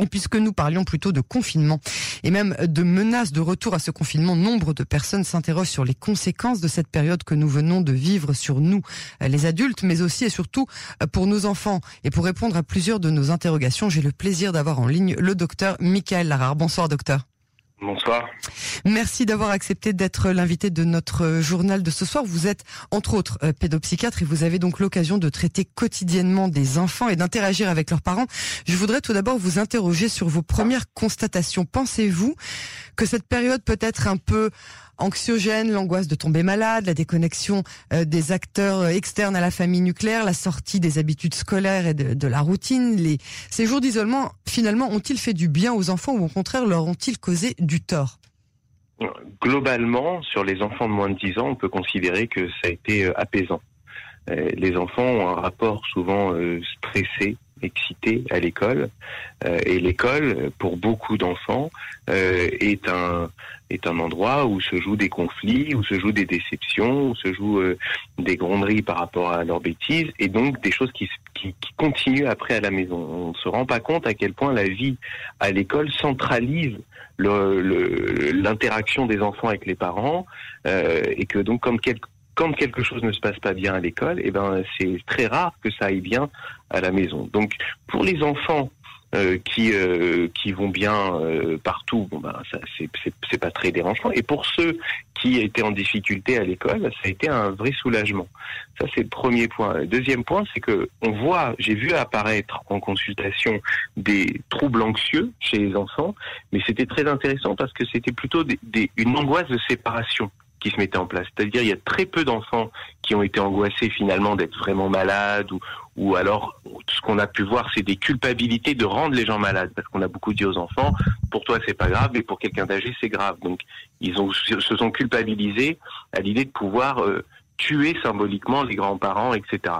Et puisque nous parlions plutôt de confinement et même de menaces de retour à ce confinement, nombre de personnes s'interrogent sur les conséquences de cette période que nous venons de vivre sur nous, euh, les adultes, mais aussi et surtout euh, pour nos enfants. Et pour répondre à plusieurs de nos interrogations, j'ai le plaisir d'avoir en ligne le docteur Michael Larare. Bonsoir docteur. Bonsoir. Merci d'avoir accepté d'être l'invité de notre journal de ce soir. Vous êtes entre autres euh, pédopsychiatre et vous avez donc l'occasion de traiter quotidiennement des enfants et d'interagir avec leurs parents. Je voudrais tout d'abord vous interroger sur vos premières constatations. Pensez-vous que cette période peut être un peu anxiogène, l'angoisse de tomber malade, la déconnexion euh, des acteurs euh, externes à la famille nucléaire, la sortie des habitudes scolaires et de, la routine. Les, ces jours d'isolement, finalement, ont-ils fait du bien aux enfants ou au contraire leur ont-ils causé du tort? Globalement, sur les enfants de moins de 10 ans, on peut considérer que ça a été euh, apaisant. Les enfants ont un rapport souvent stressé excité à l'école. Euh, et l'école, pour beaucoup d'enfants, euh, est un est un endroit où se jouent des conflits, où se jouent des déceptions, où se jouent euh, des gronderies par rapport à leurs bêtises, et donc des choses qui, qui, qui continuent après à la maison. On ne se rend pas compte à quel point la vie à l'école centralise l'interaction le, des enfants avec les parents, et que donc comme quelque quand quelque chose ne se passe pas bien à l'école, eh ben c'est très rare que ça aille bien à la maison. Donc pour les enfants euh, qui euh, qui vont bien euh, partout, bon ben ça c'est pas très dérangeant. Et pour ceux qui étaient en difficulté à l'école, ça a été un vrai soulagement. Ça c'est le premier point. Le deuxième point, c'est que on voit, j'ai vu apparaître en consultation des troubles anxieux chez les enfants, mais c'était très intéressant parce que c'était plutôt des, une angoisse de séparation qui se mettait en place. C'est-à-dire il y a très peu d'enfants qui ont été angoissés finalement d'être vraiment malades ou, ou alors ce qu'on a pu voir c'est des culpabilités de rendre les gens malades parce qu'on a beaucoup dit aux enfants pour toi c'est pas grave mais pour quelqu'un d'âgé c'est grave. Donc ils se sont culpabilisés à l'idée de pouvoir euh, tuer symboliquement les grands-parents etc.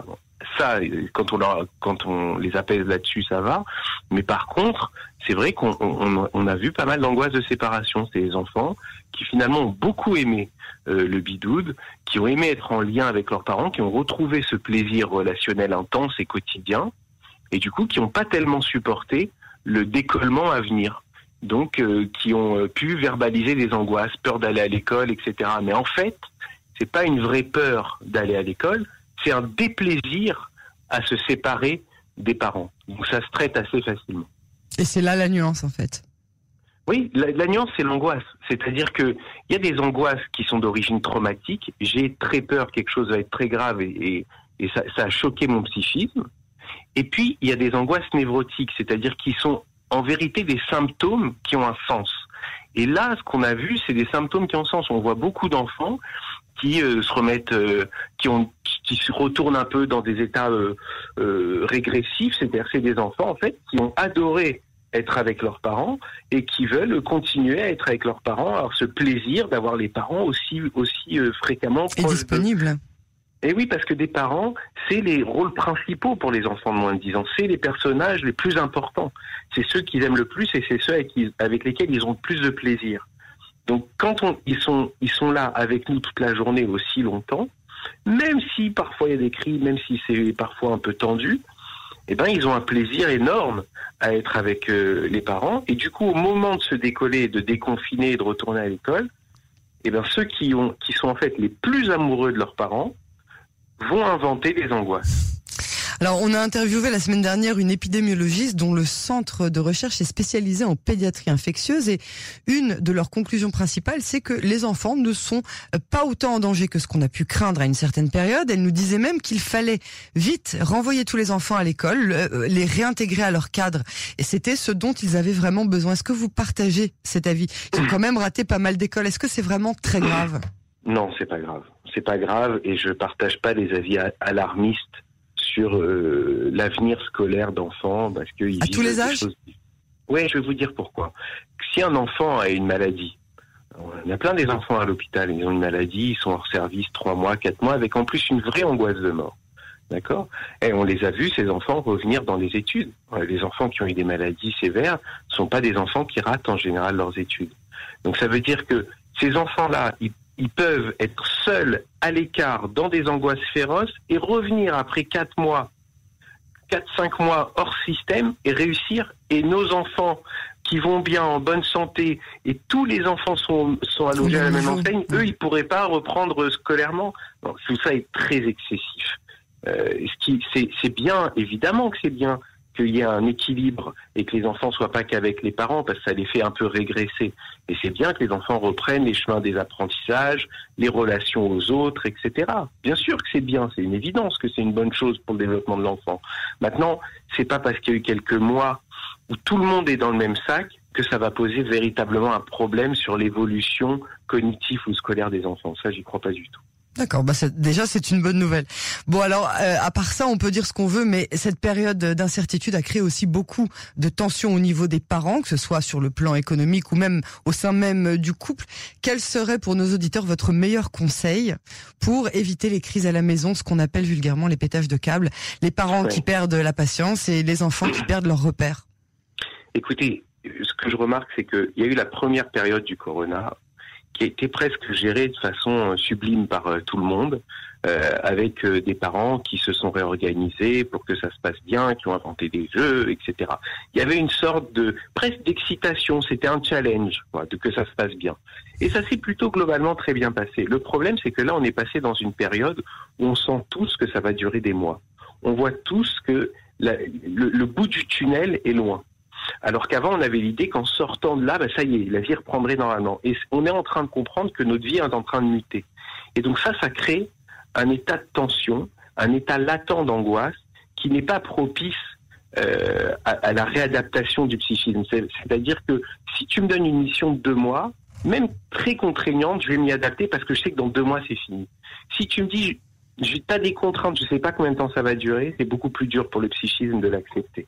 ça, quand on, leur, quand on les apaise là-dessus, ça va. Mais par contre, c'est vrai qu'on on, on a vu pas mal d'angoisse de séparation. C'est les enfants qui finalement ont beaucoup aimé euh, le bidoude, qui ont aimé être en lien avec leurs parents, qui ont retrouvé ce plaisir relationnel intense et quotidien, et du coup qui n'ont pas tellement supporté le décollement à venir. Donc euh, qui ont euh, pu verbaliser des angoisses, peur d'aller à l'école, etc. Mais en fait, c'est pas une vraie peur d'aller à l'école, c'est un déplaisir à se séparer des parents. Donc ça se traite assez facilement. Et c'est là la nuance en fait. Oui, la, nuance, c'est l'angoisse. C'est-à-dire que il y a des angoisses qui sont d'origine traumatique. J'ai très peur, quelque chose va être très grave et, et, ça, ça, a choqué mon psychisme. Et puis, il y a des angoisses névrotiques, c'est-à-dire qui sont en vérité des symptômes qui ont un sens. Et là, ce qu'on a vu, c'est des symptômes qui ont un sens. On voit beaucoup d'enfants qui euh, se remettent, euh, qui ont, qui se retournent un peu dans des états euh, régressifs. C'est-à-dire, c'est des enfants en fait qui ont adoré être avec leurs parents et qui veulent continuer à être avec leurs parents, avoir ce plaisir d'avoir les parents aussi aussi euh, fréquemment et disponibles. Et oui, parce que des parents, c'est les rôles principaux pour les enfants de moins de 10 ans. C'est les personnages les plus importants. C'est ceux qu'ils aiment le plus et c'est ceux avec, avec, lesquels ils ont le plus de plaisir. Donc quand on, ils, sont, ils sont là avec nous toute la journée aussi longtemps, même si parfois il y a des cris, même si c'est parfois un peu tendu, eh ben ils ont un plaisir énorme à être avec euh, les parents. Et du coup, au moment de se décoller, de déconfiner et de retourner à l'école, eh ben ceux qui ont, qui sont en fait les plus amoureux de leurs parents, vont inventer des angoisses. Alors, on a interviewé la semaine dernière une épidémiologiste dont le centre de recherche est spécialisé en pédiatrie infectieuse et une de leurs conclusions principales, c'est que les enfants ne sont pas autant en danger que ce qu'on a pu craindre à une certaine période. Elle nous disait même qu'il fallait vite renvoyer tous les enfants à l'école, euh, les réintégrer à leur cadre. Et c'était ce dont ils avaient vraiment besoin. Est-ce que vous partagez cet avis? Ils ont quand même raté pas mal d'écoles. Est-ce que c'est vraiment très grave? Non, c'est pas grave. C'est pas grave et je partage pas les avis alarmistes sur euh, l'avenir scolaire d'enfants parce que à tous les âges. Oui, je vais vous dire pourquoi. Si un enfant a une maladie, il y a plein des enfants à l'hôpital, ils ont une maladie, ils sont hors service trois mois, quatre mois, avec en plus une vraie angoisse de mort. D'accord? Et on les a vus, ces enfants, revenir dans les études. Les enfants qui ont eu des maladies sévères ne sont pas des enfants qui ratent en général leurs études. Donc ça veut dire que ces enfants-là, ils ils peuvent être seuls à l'écart dans des angoisses féroces et revenir après quatre mois 4-5 mois hors système et réussir. Et nos enfants qui vont bien, en bonne santé, et tous les enfants sont, sont allogés à la même enseigne, eux, ils pourraient pas reprendre scolairement. tout ça est très excessif. Euh, c'est bien, évidemment que c'est bien qu'il y ait un équilibre et que les enfants soient pas qu'avec les parents parce que ça les fait un peu régresser. Et c'est bien que les enfants reprennent les chemins des apprentissages, les relations aux autres, etc. Bien sûr que c'est bien, c'est une évidence que c'est une bonne chose pour le développement de l'enfant. Maintenant, c'est pas parce qu'il y a eu quelques mois où tout le monde est dans le même sac que ça va poser véritablement un problème sur l'évolution cognitive ou scolaire des enfants. Ça, j'y crois pas du tout. D'accord, bah déjà c'est une bonne nouvelle. Bon alors, euh, à part ça, on peut dire ce qu'on veut, mais cette période d'incertitude a créé aussi beaucoup de tensions au niveau des parents, que ce soit sur le plan économique ou même au sein même du couple. Quel serait pour nos auditeurs votre meilleur conseil pour éviter les crises à la maison, ce qu'on appelle vulgairement les pétages de câbles, les parents qui perdent la patience et les enfants qui perdent leur repère Écoutez, ce que je remarque, c'est qu'il y a eu la première période du corona qui été presque géré de façon euh, sublime par euh, tout le monde, euh, avec des parents qui se sont réorganisés pour que ça se passe bien, qui ont inventé des jeux, etc. Il y avait une sorte de presque d'excitation, c'était un challenge de que ça se passe bien. Et ça s'est plutôt globalement très bien passé. Le problème, c'est que là, on est passé dans une période où on sent tous que ça va durer des mois. On voit tous que le bout du tunnel est loin. Alors qu'avant, on avait l'idée qu'en sortant de là, bah, ça y est, la vie reprendrait normalement. Et on est en train de comprendre que notre vie est en train de muter. Et donc ça, ça crée un état de tension, un état latent d'angoisse qui n'est pas propice euh, à, la réadaptation du psychisme. C'est-à-dire que si tu me donnes une mission de deux mois, même très contraignante, je vais m'y adapter parce que je sais que dans deux mois, c'est fini. Si tu me dis, j'ai pas des contraintes, je sais pas combien de temps ça va durer, c'est beaucoup plus dur pour le psychisme de l'accepter.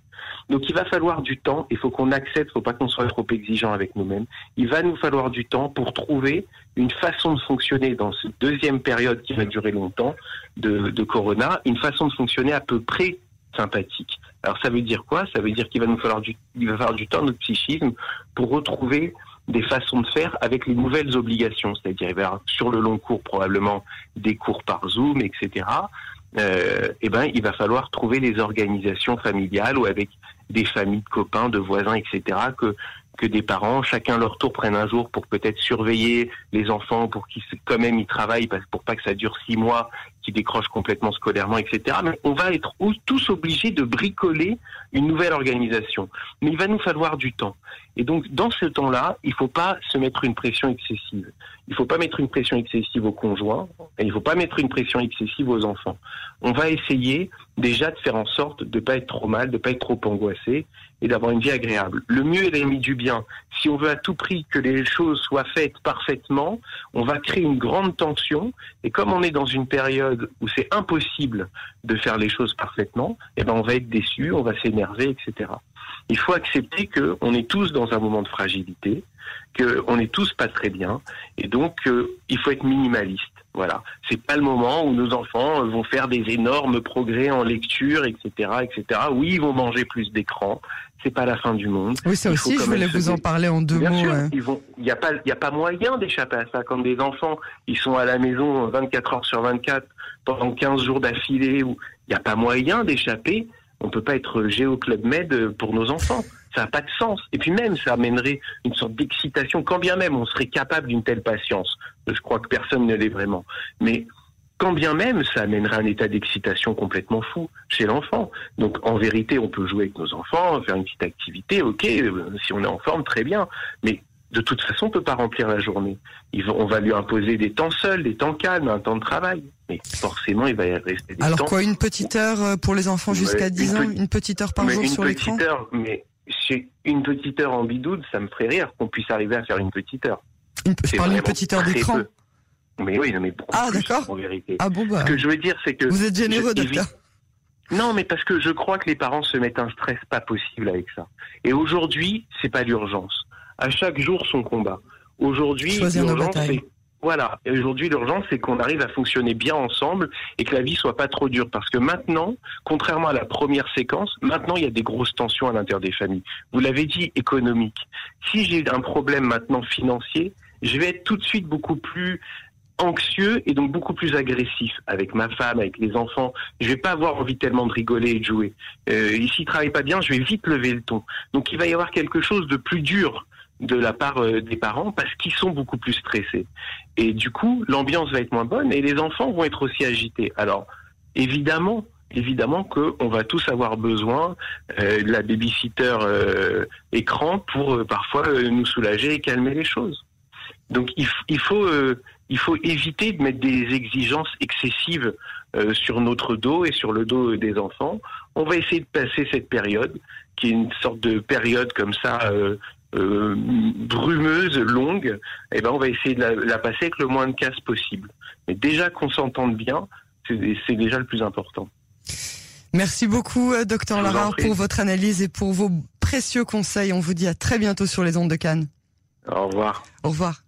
Donc il va falloir du temps, il faut qu'on accepte, faut pas qu'on soit trop exigeant avec nous-mêmes. Il va nous falloir du temps pour trouver une façon de fonctionner dans cette deuxième période qui va durer longtemps de, Corona, une façon de fonctionner à peu près sympathique. Alors ça veut dire quoi? Ça veut dire qu'il va nous falloir il va falloir du temps notre psychisme pour retrouver des façons de faire avec les nouvelles obligations, c'est-à-dire sur le long cours probablement des cours par Zoom, etc. Euh, eh ben, il va falloir trouver les organisations familiales ou avec des familles de copains, de voisins, etc. que que des parents, chacun leur tour, prennent un jour pour peut-être surveiller les enfants, pour qu'ils quand même ils travaillent, pour pas que ça dure six mois, qu'ils décrochent complètement scolairement, etc. Mais on va être tous obligés de bricoler une nouvelle organisation. Mais il va nous falloir du temps. Et donc, dans ce temps-là, il faut pas se mettre une pression excessive. Il faut pas mettre une pression excessive aux conjoints, et il faut pas mettre une pression excessive aux enfants. On va essayer déjà de faire en sorte de pas être trop mal, de pas être trop angoissé, et d'avoir une vie agréable. Le mieux est l'ennemi du bien. Si on veut à tout prix que les choses soient faites parfaitement, on va créer une grande tension. Et comme on est dans une période où c'est impossible de faire les choses parfaitement, eh ben on va être déçu, on va s'énerver, etc. Il faut accepter qu'on est tous dans un moment de fragilité, qu'on est tous pas très bien, et donc euh, il faut être minimaliste. Voilà, c'est pas le moment où nos enfants vont faire des énormes progrès en lecture, etc., etc. Oui, ils vont manger plus d'écran, c'est pas la fin du monde. Oui, ça aussi, je voulais vous en parler en deux mots. ils vont, il n'y a pas, il a pas moyen d'échapper à ça. Comme des enfants, ils sont à la maison 24 heures sur 24 pendant 15 jours d'affilée, où il n'y a pas moyen d'échapper. On peut pas être Géo Club Med pour nos enfants. Ça n'a pas de sens. Et puis même, ça amènerait une sorte d'excitation, quand bien même on serait capable d'une telle patience. Je crois que personne ne l'est vraiment. Mais quand bien même ça amènerait un état d'excitation complètement fou chez l'enfant. Donc en vérité, on peut jouer avec nos enfants, faire une petite activité, ok, euh, si on est en forme, très bien. Mais de toute façon, on peut pas remplir la journée. On va lui imposer des temps seuls, des temps calmes, un temps de travail. Mais forcément, il va y rester des Alors temps. quoi, une petite heure euh, pour les enfants jusqu'à 10 ans Une petite heure par jour sur l'écran? Une petite heure, mais une petite heure en bidoude, ça me ferait rire qu'on puisse arriver à faire une petite heure. Une, je parle d'une petite heure d'écran mais oui, mais beaucoup ah, plus, en vérité. Ah bon, bah. Ce que je veux dire, c'est que... Vous êtes généreux, docteur. Non, mais parce que je crois que les parents se mettent un stress pas possible avec ça. Et aujourd'hui, c'est pas l'urgence. À chaque jour, son combat. Aujourd'hui, l'urgence, c'est voilà. Et aujourd'hui, l'urgence, c'est qu'on arrive à fonctionner bien ensemble et que la vie soit pas trop dure. Parce que maintenant, contrairement à la première séquence, maintenant, il y a des grosses tensions à l'intérieur des familles. Vous l'avez dit, économique. Si j'ai un problème maintenant financier, je vais être tout de suite beaucoup plus anxieux et donc beaucoup plus agressif avec ma femme, avec les enfants. Je vais pas avoir envie tellement de rigoler et de jouer. Euh, et s'il travaille pas bien, je vais vite lever le ton. Donc il va y avoir quelque chose de plus dur de la part euh, des parents parce qu'ils sont beaucoup plus stressés. Et du coup, l'ambiance va être moins bonne et les enfants vont être aussi agités. Alors, évidemment, évidemment qu'on va tous avoir besoin euh, de la babysitter euh, écran pour euh, parfois nous soulager et calmer les choses. Donc il, faut il faut éviter de mettre des exigences excessives sur notre dos et sur le dos des enfants. On va essayer de passer cette période qui est une sorte de période comme ça euh, brumeuse, longue. Et ben on va essayer de la, la passer avec le moins de casse possible. Mais déjà qu'on s'entende bien, c'est déjà le plus important. Merci beaucoup, euh, docteur Lara, pour votre analyse et pour vos précieux conseils. On vous dit à très bientôt sur les ondes de Cannes. Au revoir. Au revoir.